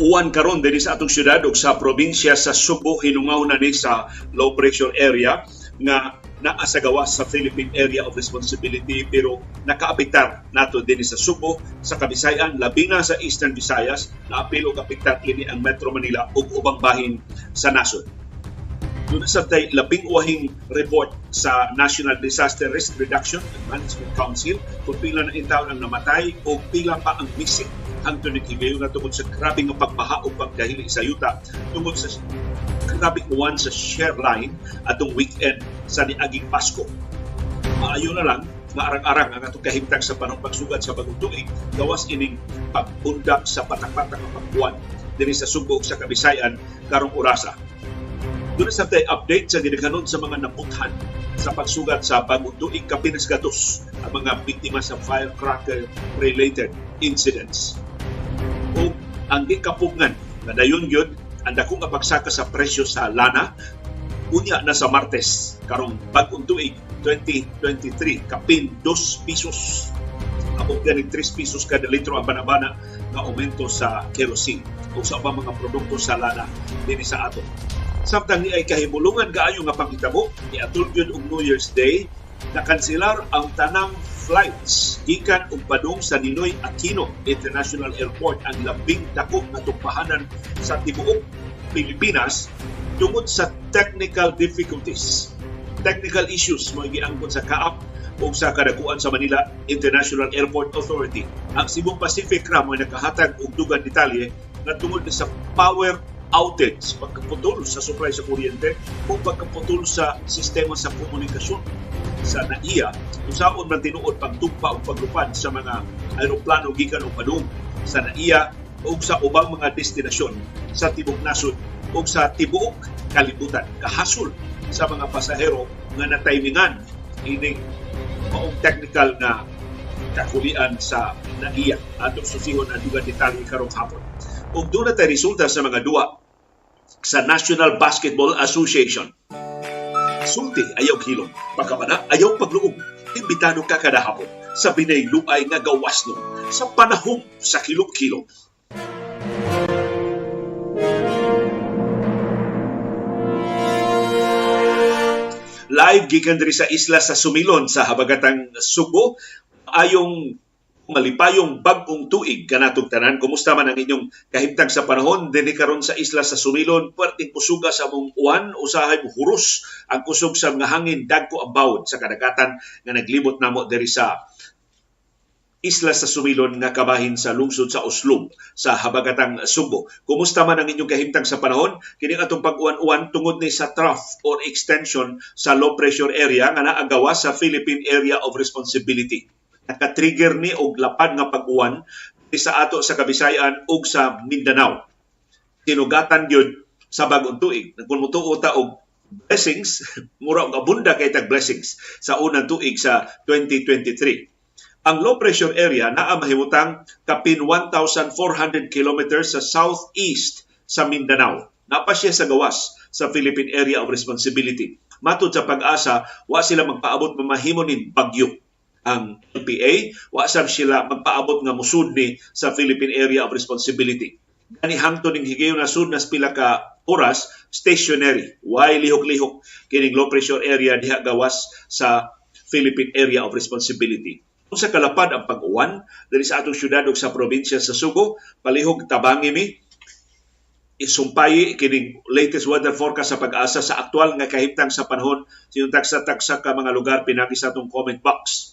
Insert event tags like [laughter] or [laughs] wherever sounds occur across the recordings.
uwan karon dinhi sa atong syudad ug sa probinsya sa Subo hinungaw na ni sa low pressure area nga naa sa gawas sa Philippine Area of Responsibility pero nakaapektar nato dinhi sa Subo, sa Kabisayan, labi na sa Eastern Visayas, naapil og apektar kini ang Metro Manila ug ubang bahin sa nasod. Doon sa tay labing uwahing report sa National Disaster Risk Reduction and Management Council kung pila na intaw ang namatay o pila pa ang missing hangtod ni Kigayo na tungod sa grabe nga pagbaha o pagdahili sa yuta tungod sa grabe uwan sa share line atong weekend sa niaging Pasko. Maayo na lang nga arang-arang ang atong kahimtang sa panong pagsugad sa bagong tuig gawas ining pagundak sa patak-patak ng pagbuwan dinhi sa Subo sa Kabisayan karong orasa. Doon sa tay update sa ginikanon sa mga naputhan sa pagsugat sa bagong tuig kapinas gatos ang mga biktima sa firecracker related incidents o ang gikapugngan. Na dayon gyud ang dakong pagsaka sa presyo sa lana unya na sa Martes karong bagong tuig 2023 kapin 2 pesos abot gani 3 pesos kada litro ang banabana nga aumento sa kerosene. O sa ubang mga produkto sa lana dinhi sa ato. Samtang ni ay kahimulungan kaayo nga panghitabo ni atul gyud og New Year's Day nakanselar ang tanang flights gikan ug padung sa Ninoy Aquino International Airport ang labing dako nga tugpahanan sa tibuok Pilipinas tungod sa technical difficulties. Technical issues mo giangkon sa kaap o sa kadakuan sa Manila International Airport Authority. Ang Cebu Pacific ra mo nakahatag og dugang detalye nga tungod sa power outage, pagkaputol sa supply sa kuryente o pagkaputol sa sistema sa komunikasyon sa NAIA kung saan man tinuod pagtugpa o paglupad sa mga aeroplano gikan o padung sa NAIA o sa ubang mga destinasyon sa tibok nasod o sa tibuok kalibutan kahasol sa mga pasahero nga natimingan ining maong technical na kakulian sa NAIA atong susihon ang dugang detalye karong hapon. Ug doon na resulta sa mga duwa sa National Basketball Association. Sulti ayaw kilong, pagkamana ayaw pagluog. Imbitado ka kada hapon sa binayluay nga gawas no sa panahon sa kilong-kilong. live gikan diri sa isla sa Sumilon sa habagatang Subo ayong malipayong bagong tuig kanatong tanan kumusta man ang inyong kahimtang sa panahon dinhi karon sa isla sa Sumilon perting pusuga sa mong uwan usahay huros ang kusog sa mga hangin dagko ang bawod sa kadagatan nga naglibot namo diri sa isla sa Sumilon nga kabahin sa lungsod sa Uslub sa habagatang Subo. Kumusta man ang inyong kahimtang sa panahon? Kini atong pag-uwan-uwan tungod ni sa trough or extension sa low pressure area nga naagawa sa Philippine Area of Responsibility. Naka-trigger ni og lapad nga pag-uwan sa ato sa Kabisayan ug sa Mindanao. Tinugatan gyud sa bagong tuig. Nagpunmutuo ta og blessings, [laughs] mura og abunda kay tag blessings sa unang tuig sa 2023 ang low pressure area naa mahimutang kapin 1,400 kilometers sa southeast sa Mindanao. Napa siya sa gawas sa Philippine Area of Responsibility. Matod sa pag-asa, wa sila magpaabot mamahimo ni bagyo ang LPA, wa sab sila magpaabot nga musud ni sa Philippine Area of Responsibility. Gani hangtod ning higayon na sud nas pila ka oras stationary. Why lihok-lihok kining low pressure area diha gawas sa Philippine Area of Responsibility sa kalapad ang pag-uwan diri sa atong syudad ug sa probinsya sa Subo palihog tabangi mi isumpay kining latest weather forecast sa pag-asa sa aktual nga kahimtang sa panahon sinuntag sa taksa ka mga lugar pinagi sa atong comment box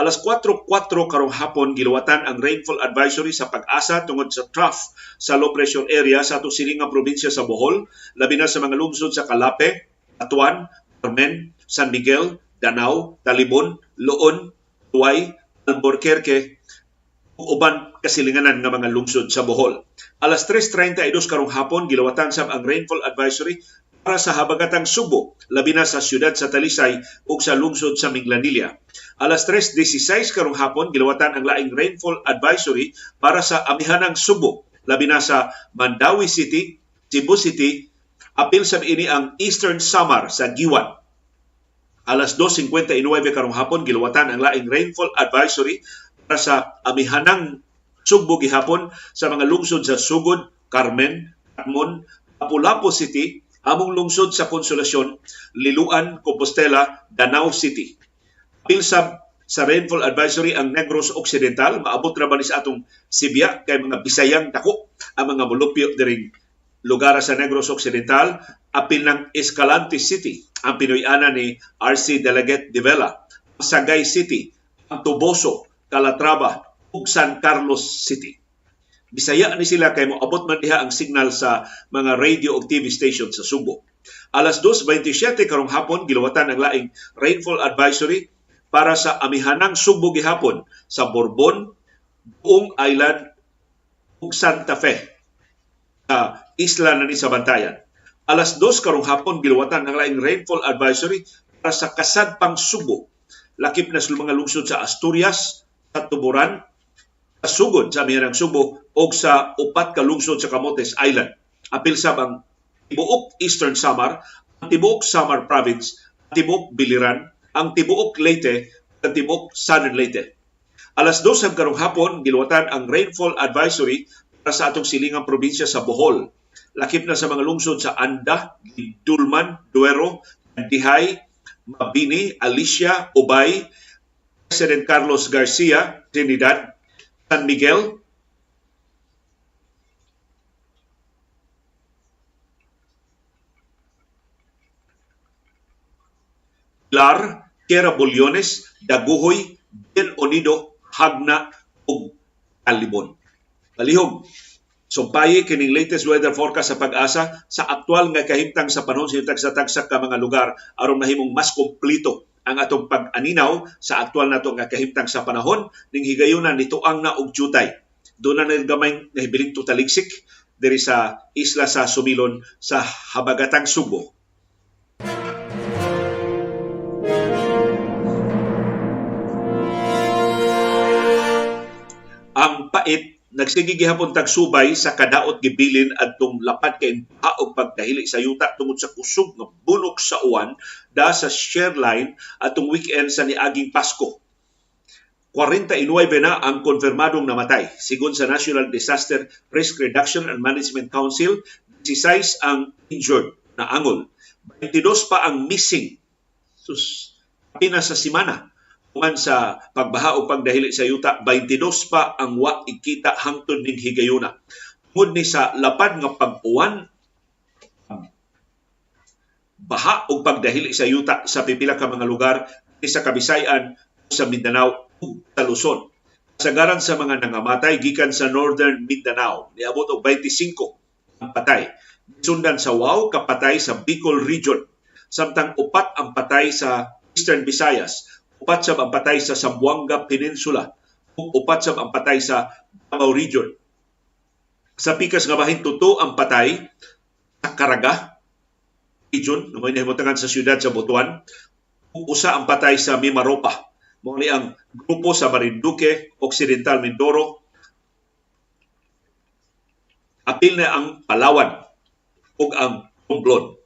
Alas 4.4 karong hapon giluwatan ang rainfall advisory sa pag-asa tungod sa trough sa low pressure area sa atong silingang probinsya sa Bohol, labi na sa mga lungsod sa Calape, Atuan, Carmen, San Miguel, Danao, Talibon, Loon, Tuway, Albuquerque ug uban kasilinganan nga mga lungsod sa Bohol. Alas 3.32 karong hapon gilawatan sab ang rainfall advisory para sa habagatang Subo, labi na sa siyudad sa Talisay ug sa lungsod sa Minglanilla. Alas 3.16 karong hapon gilawatan ang laing rainfall advisory para sa amihanang Subo, labi na sa Mandawi City, Cebu City, apil sa ini ang Eastern Samar sa Giwan alas 2.59 karong hapon giluwatan ang laing rainfall advisory para sa amihanang sugbo gihapon sa mga lungsod sa Sugod, Carmen, Atmon, Lapu-Lapu City, among lungsod sa Konsolasyon, Liluan, Compostela, Danau City. Pilsab sa rainfall advisory ang Negros Occidental, maabot ra man sa atong Sibya kay mga Bisayang dako ang mga mulupyo diring lugar sa Negros Occidental, apil ng Escalante City, ang Pinoy-ana ni RC Delegate de Vela, Sagay City, ang Tuboso, Calatrava, ug San Carlos City. Bisaya ni sila kay moabot man diha ang signal sa mga radio ug TV station sa Subo. Alas 2.27 karong hapon, giluwatan ang laing rainfall advisory para sa amihanang Subo gihapon sa Borbon, Buong Island ug Santa Fe sa isla na ni sa Bantayan. Alas 2 karong hapon giluwatan ang laing rainfall advisory para sa kasadpang Subo. Lakip na sa mga lungsod sa Asturias, sa Tuburan, sugod sa amihanang Subo o sa upat ka lungsod sa Camotes Island. Apil sa ang tibuok Eastern Samar, ang tibuok Samar Province, ang tibuok Biliran, ang tibuok Leyte, ang tibuok Southern Leyte. Alas 2 sa karong hapon, giluwatan ang rainfall advisory para sa atong silingang probinsya sa Bohol. Lakip na sa mga lungsod sa Anda, Dulman, Duero, Dihay, Mabini, Alicia, Ubay, President Carlos Garcia, Trinidad, San Miguel, Pilar, Tierra Bulyones, Daguhoy, Bien Unido, Hagna, ug Alibon. Palihog, sumpayi kining latest weather forecast sa pag-asa sa aktual nga kahimtang sa panahon sa tagsa-tagsa ka mga lugar aron mahimong mas kompleto ang atong pag-aninaw sa aktual nato nga kahimtang sa panahon ning higayunan nito ang na og jutay. Doon na gamay nahibiling tutaliksik diri sa isla sa Sumilon sa Habagatang Subo. Pait nagsige gihapon tag subay sa kadaot gibilin adtong lapad kay og pagdahili sa yuta tungod sa kusog nga bunok sa uwan da sa share line atong weekend sa niaging Pasko. 49 na ang konfirmadong namatay. Sigon sa National Disaster Risk Reduction and Management Council, 16 ang injured na angol. 22 pa ang missing. Sus, pina sa simana Tuman sa pagbaha o pagdahili sa yuta, 22 pa ang wa ikita hangtod ning higayuna. Tungod ni sa lapad nga pag-uwan, baha o pagdahili sa yuta sa pipila ka mga lugar sa Kabisayan sa Mindanao ug sa Luzon. Sagaran sa mga nangamatay gikan sa Northern Mindanao, niabot og 25 ang patay. Sundan sa Wau kapatay sa Bicol Region, samtang upat ang patay sa Eastern Visayas upat sab ang patay sa Zamboanga Peninsula ug upat sab ang patay sa Davao Region. Sa pikas nga bahin tuto ang patay sa Caraga region, na may nahimutangan sa siyudad sa Butuan, ug usa ang patay sa Mimaropa. Mo ni ang grupo sa Marinduque, Occidental Mindoro, apil na ang Palawan ug ang Romblon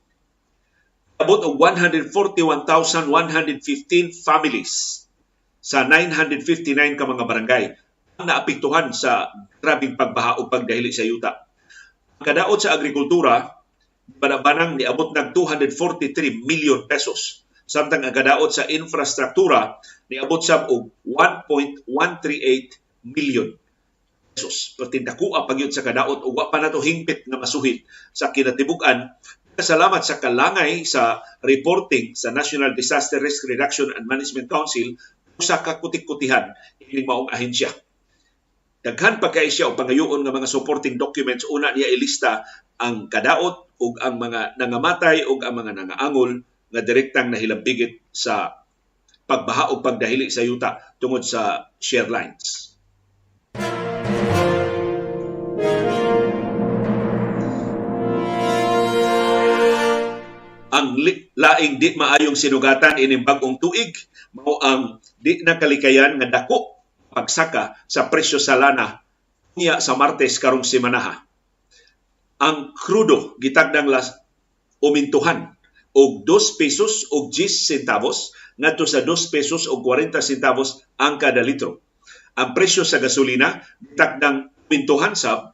abot og 141,115 families sa 959 ka mga barangay ang naapektuhan sa grabing pagbaha o pagdahili sa yuta. Ang kadaot sa agrikultura, banabanang niabot ng 243 million pesos. Samtang ang kadaot sa infrastruktura, niabot sa og 1.138 million pesos. Pertindako ang pagyod sa kadaot o wa pa nato hingpit nga masuhit sa kinatibuk-an Salamat sa kalangay sa reporting sa National Disaster Risk Reduction and Management Council sa kakutik-kutihan ining maong ahensya. Daghan pa kay siya o pangayoon nga mga supporting documents una niya ilista ang kadaot ug ang mga nangamatay ug ang mga nangaangol nga direktang nahilambigit sa pagbaha o pagdahili sa yuta tungod sa share lines. Ang laing di maayong sinugatan ining bagong tuig mao ang di na kalikayan nga dako pagsaka sa presyo sa lana niya sa Martes karong semanaha. Ang krudo gitagdang las umintuhan og 2 pesos og 10 centavos ngadto sa 2 pesos og 40 centavos ang kada litro. Ang presyo sa gasolina gitagdang umintuhan sa og 2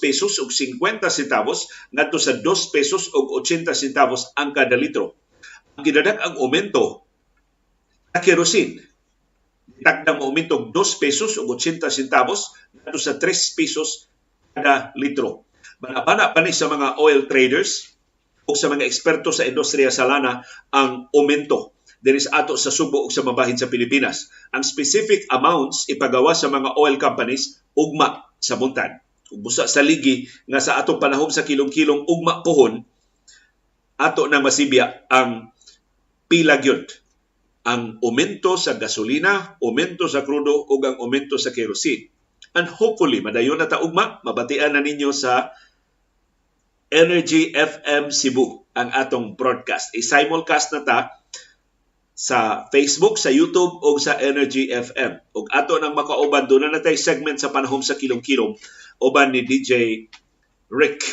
pesos ug 50 centavos ngadto sa 2 pesos ug 80 centavos ang kada litro. Ang gidadak ang aumento sa kerosene tagdang aumento og 2 pesos ug 80 centavos ngadto sa 3 pesos kada litro. Banabana pa ni sa mga oil traders o sa mga eksperto sa industriya sa lana ang aumento diri sa ato sa Subo ug sa mabahin sa Pilipinas. Ang specific amounts ipagawa sa mga oil companies ugma sa buntan. Busa sa ligi nga sa atong panahon sa kilong-kilong ugma pohon ato nang masibya ang pila gyud ang aumento sa gasolina, aumento sa krudo ug ang aumento sa kerosene. And hopefully, madayon na taugma, mabatian na ninyo sa Energy FM Cebu ang atong broadcast. I-simulcast na ta sa Facebook, sa YouTube o sa Energy FM. Ug ato nang makauban doon na natay segment sa panahon sa kilong-kilong uban ni DJ Rick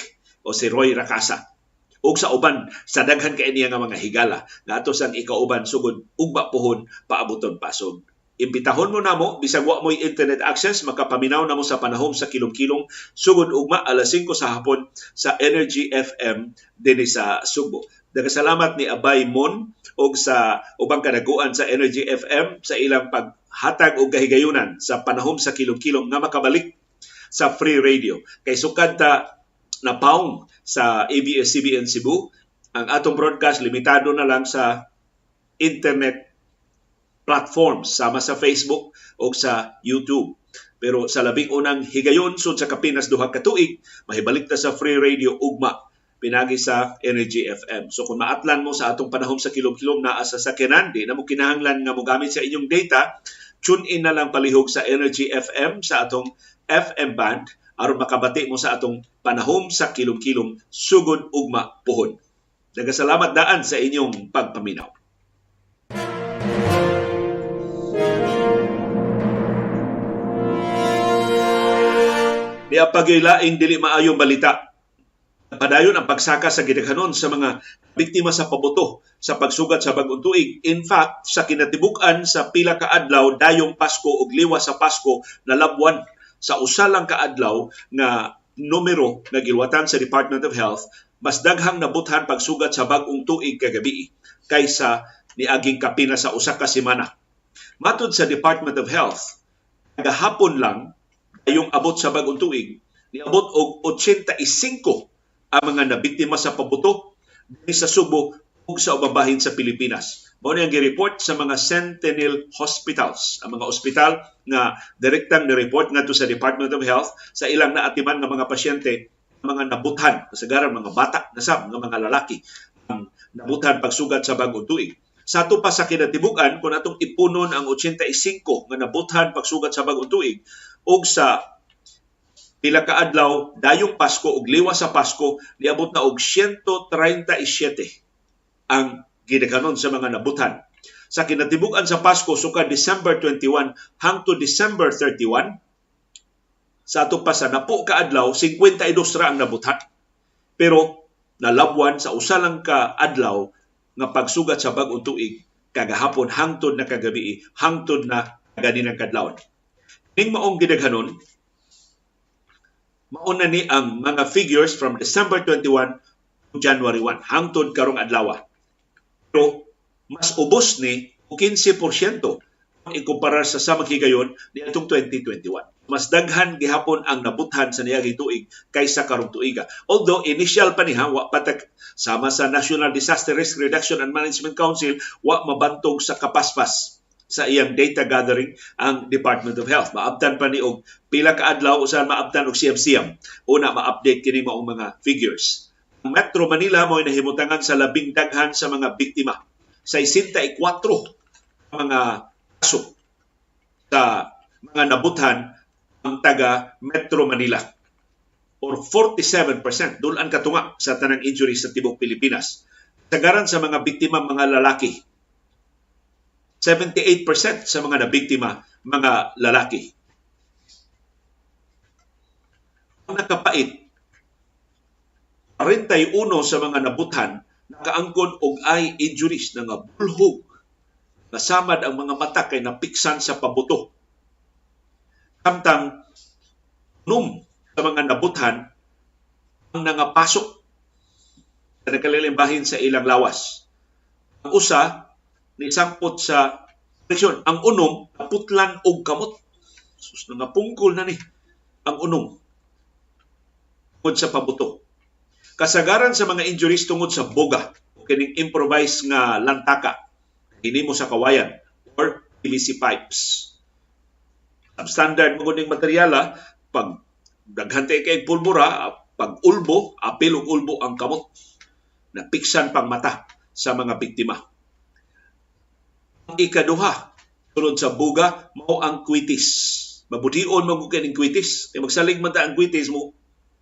o si Roy Rakasa. Ug sa uban sa daghan kay niya nga mga higala nga ato sang ikauban sugod ugba pohon paabuton pasog imbitahon mo namo bisag wa mo'y internet access makapaminaw namo sa panahon sa kilong-kilong sugod ugma alas 5 sa hapon sa Energy FM dinhi sa Subo. Dagasalamat ni Abay Mon og sa ubang kadaguan sa Energy FM sa ilang paghatag og kahigayunan sa panahon sa kilong-kilong nga makabalik sa free radio. Kay sukad ta na paong sa ABS-CBN Cebu, ang atong broadcast limitado na lang sa internet platforms sama sa Facebook o sa YouTube. Pero sa labing unang higayon sud sa kapinas duha ka tuig, mahibalik ta sa free radio ugma pinagi sa Energy FM. So kung maatlan mo sa atong panahon sa kilom-kilom naa sa sakyanan, di na mo kinahanglan nga mo gamit sa inyong data, tune in na lang palihog sa Energy FM sa atong FM band aron makabati mo sa atong panahon sa kilom-kilom sugod ugma puhon. Nagasalamat daan sa inyong pagpaminaw. Niya pagilaing dili maayong balita. Padayon ang pagsaka sa gidaghanon sa mga biktima sa paboto sa pagsugat sa bagong tuig. In fact, sa kinatibukan sa pila ka adlaw dayong Pasko ug liwa sa Pasko na labuan sa usa lang ka nga numero nga gilwatan sa Department of Health mas daghang nabuthan pagsugat sa bagong tuig kagabi kaysa ni aging kapina sa usa ka semana. Matod sa Department of Health, gahapon lang yung abot sa bagong tuig, niabot og 85 ang mga nabiktima sa pabuto dinhi sa Subo ug sa ubabahin sa Pilipinas. Mao ang gi-report sa mga Sentinel Hospitals, ang mga ospital nga direktang ni-report ngadto sa Department of Health sa ilang naatiman nga mga pasyente mga nabuthan kasagaran mga bata nasab nga mga lalaki ang nabuthan pagsugat sa bagong tuig. Sa ato pa sa kinatibukan, kung atong ipunon ang 85 nga nabuthan pagsugat sa bagong tuig, ug sa pila ka adlaw dayong Pasko ug liwa sa Pasko niabot na og 137 ang gidaghanon sa mga nabutan. Sa kinatibukan sa Pasko suka December 21 hangtod December 31 sa ato pa sa napo ka adlaw 52 ra ang nabutan. Pero nalabwan sa usa lang ka adlaw nga pagsugat sa bag-ong tuig kagahapon hangtod na kagabi hangtod na ganinang kadlawon. Ning maong gidaghanon, mauna ni ang mga figures from December 21 to January 1 hangtod karong adlaw. Pero mas ubos ni 15% kung ikumpara sa samang higayon ni atong 2021. Mas daghan gihapon ang nabuthan sa niyagi tuig kaysa karong tuiga. Although initial pa niha wa patak sama sa National Disaster Risk Reduction and Management Council wa mabantog sa kapaspas sa iyang data gathering ang Department of Health. Maabtan pa ni og pila ka adlaw usahan maabtan og siyam-siyam. Una ma-update kini maong mga figures. Ang Metro Manila mo nahimutangan sa labing daghan sa mga biktima. Sa 64 mga kaso sa mga nabuthan ang taga Metro Manila or 47% dulan katunga sa tanang injuries sa tibok Pilipinas. Sagaran sa mga biktima mga lalaki 78% sa mga nabiktima mga lalaki. Ang nakapait, 41 sa mga nabutan nakaangkon og eye injuries na nga bulhog nasamad ang mga mata kay napiksan sa pabuto. Samtang num sa mga nabuthan ang nangapasok sa nakalilimbahin sa ilang lawas. Ang usa ni sangpot sa presyon. Ang unom naputlan og kamot. Sus nga pungkol na ni ang unom tungod sa pabuto. Kasagaran sa mga injuries tungod sa boga o kining improvised nga lantaka ini mo sa kawayan or PVC pipes. Substandard mo kuning materyala pag daghante kay pulbura pag ulbo apil og ulbo ang kamot na piksan pang mata sa mga biktima. Ikaduha sunod sa buga mao ang kwitis. Mabution mo kining kwitis. Kay magsalig man ta ang kwitis mo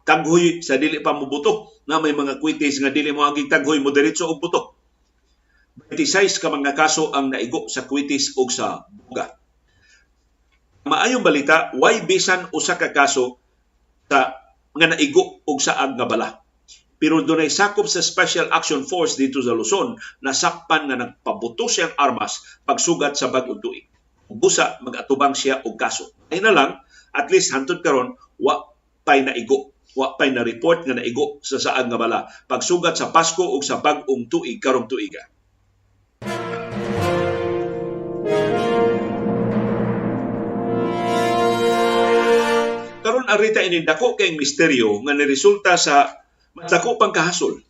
taghoy sa dili pa mo buto na may mga kwitis nga dili mo aging taghoy mo diretso og buto. 26 ka mga kaso ang naigo sa kwitis o sa buga. Maayong balita, why bisan usa ka kaso sa nga naigo og saag nga bala. Pero dunay sakop sa Special Action Force dito sa Luzon na sakpan nga nagpabuto siyang armas pagsugat sa bagong tuig. Busa magatubang siya og kaso. Ay na lang, at least hantod karon wa pay naigo wa pay na report nga naigo sa saag nga bala pagsugat sa Pasko ug sa bag-ong tuig karong tuiga. karon arita ini dako kay misteryo nga niresulta sa dako pang kahasol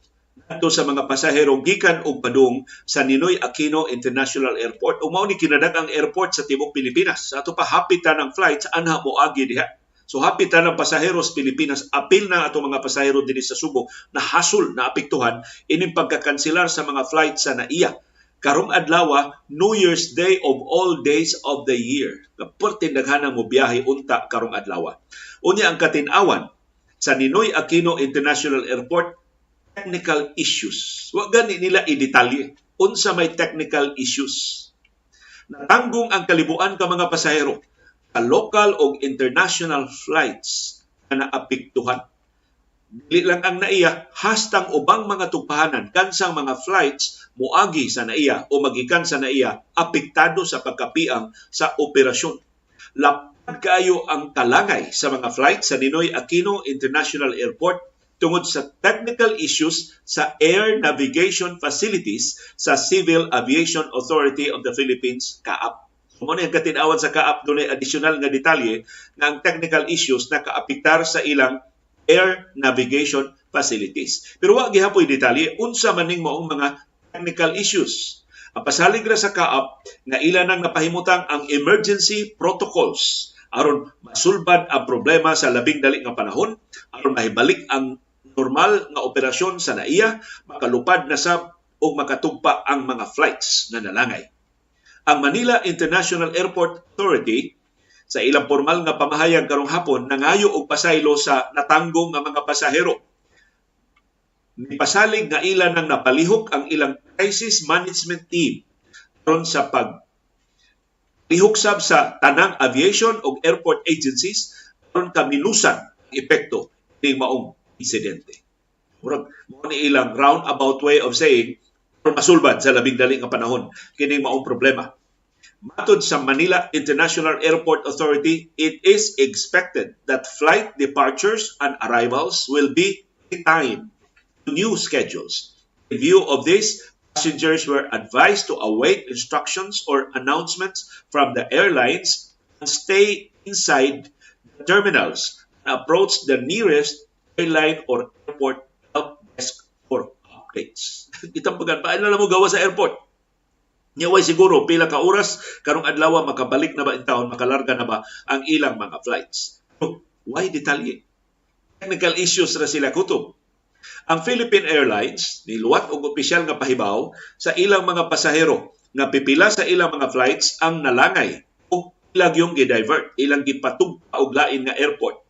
adto sa mga pasahero gikan og padung sa Ninoy Aquino International Airport. Umaw ni kinadak ang airport sa tibok Pilipinas. Sa ato pa hapitan ang flights anha mo agi diha. So hapitan ang pasahero sa Pilipinas, apil na ato mga pasahero dinhi sa Subo na hasol na apektuhan ining pagkakanselar sa mga flights sa naiya karong adlaw New Year's Day of all days of the year. Kapurti daghana mo biyahe unta karong adlaw. Unya ang katinawan sa Ninoy Aquino International Airport technical issues. Wa gani nila i-detalye unsa may technical issues. Natanggong ang kalibuan ka mga pasahero sa local o international flights na naapektuhan. Dili lang ang naiya, hastang ubang mga tupahanan kansang mga flights muagi sa naiya o magikan sa naiya apektado sa pagkapiang sa operasyon. Kayo ang kalangay sa mga flights sa Ninoy Aquino International Airport tungod sa technical issues sa air navigation facilities sa Civil Aviation Authority of the Philippines, CAAP. Mo ni katinawan sa CAAP dunay additional nga detalye nga ang technical issues na kaapektar sa ilang air navigation facilities. Pero wa gihapoy detalye unsa maning maong mga technical issues. Ang pasalig ra sa CAAP nga ila nang napahimutang ang emergency protocols aron masulbad ang problema sa labing dali nga panahon aron mahibalik ang normal nga operasyon sa naiya, makalupad na sab o makatugpa ang mga flights na nalangay. Ang Manila International Airport Authority sa ilang formal nga pamahayag karong hapon nangayo og pasaylo sa natanggong nga mga pasahero. Nipasalig nga ilan nang napalihok ang ilang crisis management team karon sa pag lihok sab sa tanang aviation o airport agencies karon kaminusan epekto ning maong insidente. Murag mo ni ilang roundabout way of saying masulbad sa labing dali nga panahon kini maong problema. Matod sa Manila International Airport Authority, it is expected that flight departures and arrivals will be timed to new schedules. In view of this, passengers were advised to await instructions or announcements from the airlines and stay inside the terminals and approach the nearest airline or airport help desk for updates. [laughs] Paano na mo gawa sa airport? Nyaway siguro pila ka oras karong adlaw makabalik na ba in town, makalarga na ba ang ilang mga flights. So, why detalye? Technical issues ra sila kutob. Ang Philippine Airlines niluwat og opisyal nga pahibaw sa ilang mga pasahero nga pipila sa ilang mga flights ang nalangay o ilang yung gi-divert, ilang gipatugpa og lain nga airport.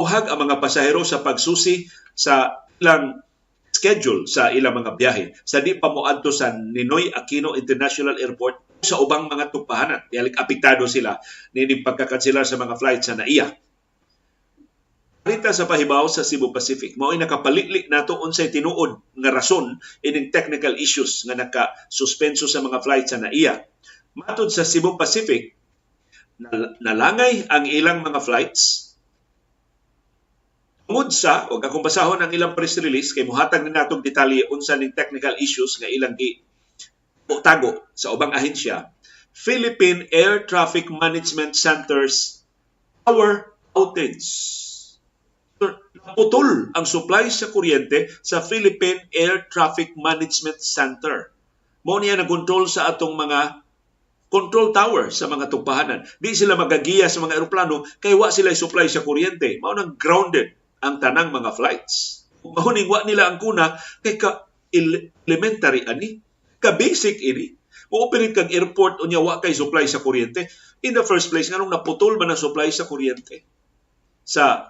Uhag ang mga pasahero sa pagsusi sa ilang schedule sa ilang mga biyahe sa di pa moadto sa Ninoy Aquino International Airport sa ubang mga tupahanan. Diyalik apektado sila nining pagkakansela sa mga flights sa naiya. Rita sa pahibaw sa Cebu Pacific, mao'y nakapalitlik nato unsay tinuod nga rason ining technical issues nga naka-suspenso sa mga flights sa naiya. Matod sa Cebu Pacific, nalangay ang ilang mga flights Tungod sa, o akong basahon ang ilang press release, kay muhatag na natong detalye unsa ning technical issues nga ilang gi tago sa ubang ahensya, Philippine Air Traffic Management Center's power outage. Naputol ang supply sa kuryente sa Philippine Air Traffic Management Center. Mo niya nag-control sa atong mga control tower sa mga tugpahanan. Di sila magagiya sa mga eroplano kay wa sila supply sa kuryente. Mao nang grounded ang tanang mga flights. Mahuning wa nila ang kuna kay ka elementary ani, ka basic ini. Mo-operate kang airport unya wa kay supply sa kuryente. In the first place nganong naputol man ang supply sa kuryente sa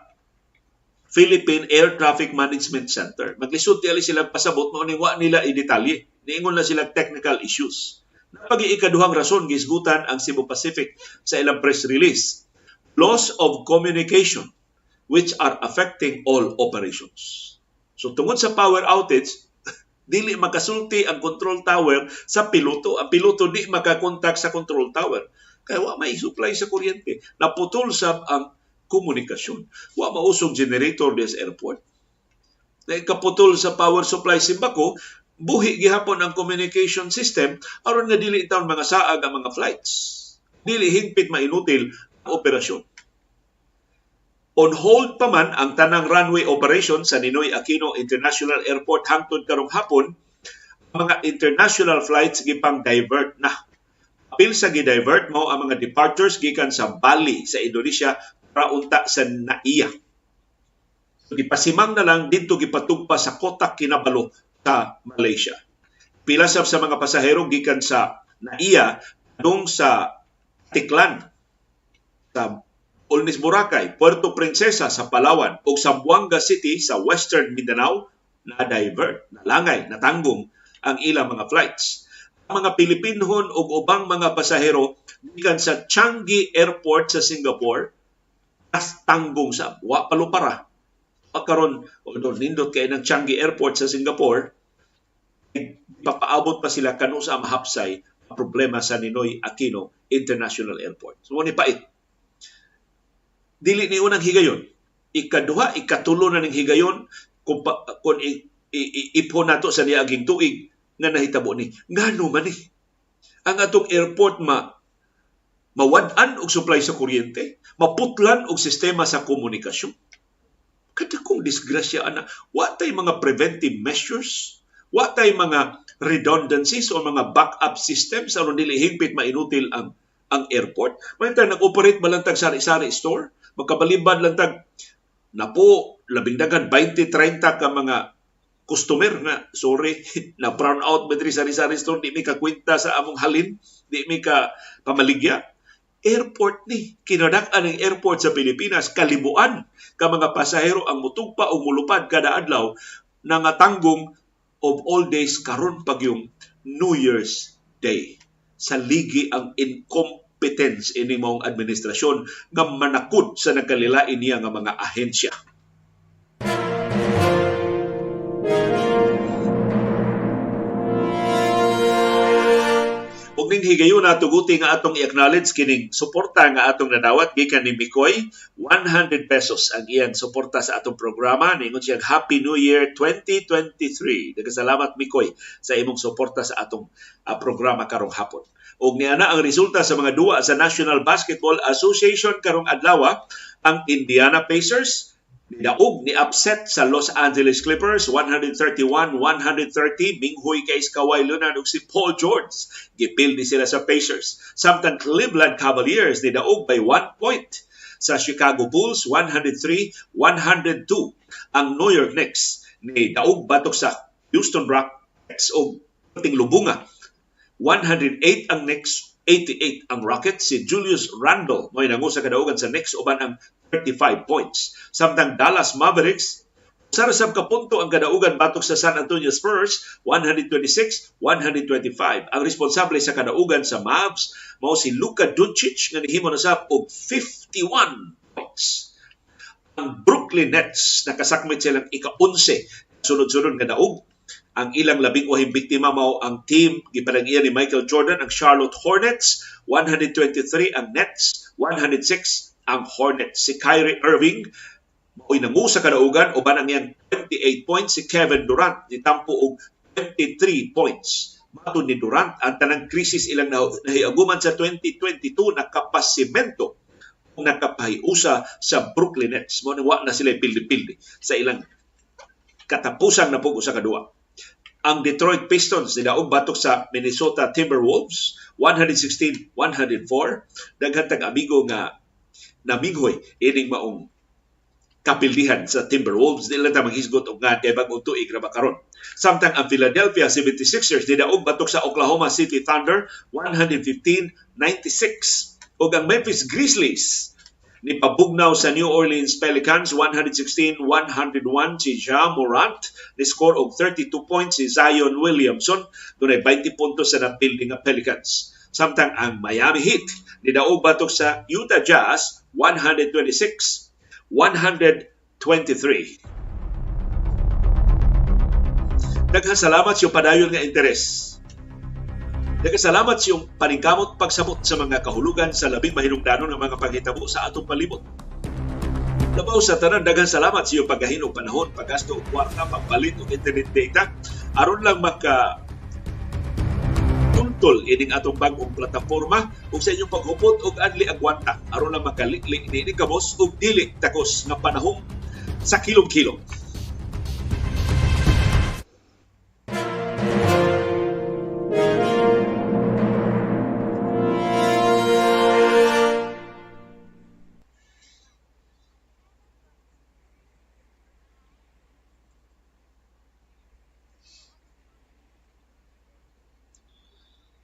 Philippine Air Traffic Management Center. Maglisod tiyali sila pasabot mo wa nila i-detalye. Niingon na sila technical issues. Napagi ikaduhang rason gisgutan ang Cebu Pacific sa ilang press release. Loss of communication which are affecting all operations. So tungod sa power outage, [laughs] dili makasulti ang control tower sa piloto. Ang piloto di makakontak sa control tower. Kaya wa may supply sa kuryente. Naputol sa ang komunikasyon. Wa mausog generator des airport. Na kaputol sa power supply simbako, buhi gihapon ang communication system aron nga dili taon mga saag ang mga flights. Dili hingpit mainutil ang operasyon. On hold pa man ang tanang runway operation sa Ninoy Aquino International Airport hangtod karong hapon, mga international flights gipang divert na. Apil sa gi-divert mo ang mga departures gikan sa Bali sa Indonesia para unta sa Naiya. So, gipasimang na lang dito gipatugpa sa Kotak Kinabalu sa Malaysia. Pila sa mga pasahero gikan sa Naiya nung sa Tiklan sa Olmis Boracay, Puerto Princesa sa Palawan ug Zamboanga City sa Western Mindanao na divert, nalangay, natanggong ang ilang mga flights. Ang mga Pilipinhon ug ubang mga pasahero gikan sa Changi Airport sa Singapore as tanggong sa wa palupara. Pagkaron although nindot kay ng Changi Airport sa Singapore, papaabot pa sila kanusa mahapsay problema sa Ninoy Aquino International Airport. So, ni pait dili ni unang higayon. Ikaduha, ikatulo na ning higayon kung, pa, kung i, i, i, ipon nato sa niaging tuig nga nahitabo ni. Ngano man ni? Ang atong airport ma mawad-an og supply sa kuryente, maputlan og sistema sa komunikasyon. Kada kong disgrasya ana, wa tay mga preventive measures, wa tay mga redundancies o mga backup systems aron dili hingpit mainutil ang ang airport. May nag-operate balantag sari-sari store magkabalibad lang tag na po labing dagan 20 30 ka mga customer na sorry [laughs] na brown out medri sa sari store di mi ka kwenta sa among halin di mi ka pamaligya airport ni kinadak-an ang airport sa Pilipinas kalibuan ka mga pasahero ang mutugpa o mulupad kada adlaw nangatanggong of all days karon pag yung New Year's Day sa ligi ang income competence ini mong administrasyon nga manakod sa nagkalilain niya nga mga ahensya. Ug ning higayon na tuguti nga atong i-acknowledge kining suporta nga atong nadawat. Gikan ni Mikoy 100 pesos ang iyang suporta sa atong programa. Ningon siya Happy New Year 2023 Nagkasalamat Mikoy sa imong suporta sa atong uh, programa karong hapon. Ug niana ang resulta sa mga duwa sa National Basketball Association karong adlaw ang Indiana Pacers Nidaog ni upset sa Los Angeles Clippers 131-130 minghoy kay Kawhi Leonard ug si Paul George. Gipildi sila sa Pacers. Samtang Cleveland Cavaliers nidaog by 1 point. Sa Chicago Bulls 103-102 ang New York Knicks ni daog batok sa Houston Rockets og ting lubunga 108 ang Knicks, 88 ang Rockets. Si Julius Randle mo nangu sa kadaugan sa Knicks uban ang 35 points. Samtang Dallas Mavericks Sarasab ka punto ang kadaugan batok sa San Antonio Spurs 126-125. Ang responsable sa kadaugan sa Mavs mao si Luka Doncic nga nihimo na sab og 51 points. Ang Brooklyn Nets nakasakmit silang ika-11 sunod-sunod nga daog ang ilang labing wahing biktima mao ang team gipalangian ni Michael Jordan ang Charlotte Hornets 123 ang Nets 106 ang Hornets si Kyrie Irving Mao'y nangu sa kadaugan o banang yang 28 points si Kevin Durant nitampo og 23 points. Matod ni Durant ang tanang krisis ilang nahi- nahiaguman sa 2022 nakapasimento kung nakapahiusa sa Brooklyn Nets. Mo wa na sila pildi-pildi sa ilang katapusan na pugo sa kadua. Ang Detroit Pistons nidaog batok sa Minnesota Timberwolves 116-104. Daghan tag amigo nga naminghoy ining maong kapildihan sa Timberwolves nila ta maghisgot og nga kay bagong tuig ra karon. Samtang ang Philadelphia 76ers nidaog batok sa Oklahoma City Thunder 115-96 ug ang Memphis Grizzlies ni pabugnaw sa New Orleans Pelicans 116-101 si Ja Morant ni score og 32 points si Zion Williamson dunay 20 puntos sa napildi nga Pelicans. Samtang ang Miami Heat ni daog batok sa Utah Jazz 126 123. Daghang salamat sa padayon nga interes. Daghang salamat sa iyong paningkamot pagsabot sa mga kahulugan sa labing mahinungdanon nga mga panghitabo sa atong palibot. Labaw sa tanan, daghang salamat sa iyong paghahinog panahon, paggasto og kwarta, pagpalit og internet data, aron lang maka tuntol ining atong bagong plataporma ug sa inyong paghupot og adli agwanta aron lang makalikli ni kamos ug dili takos nga panahon sa kilom-kilom.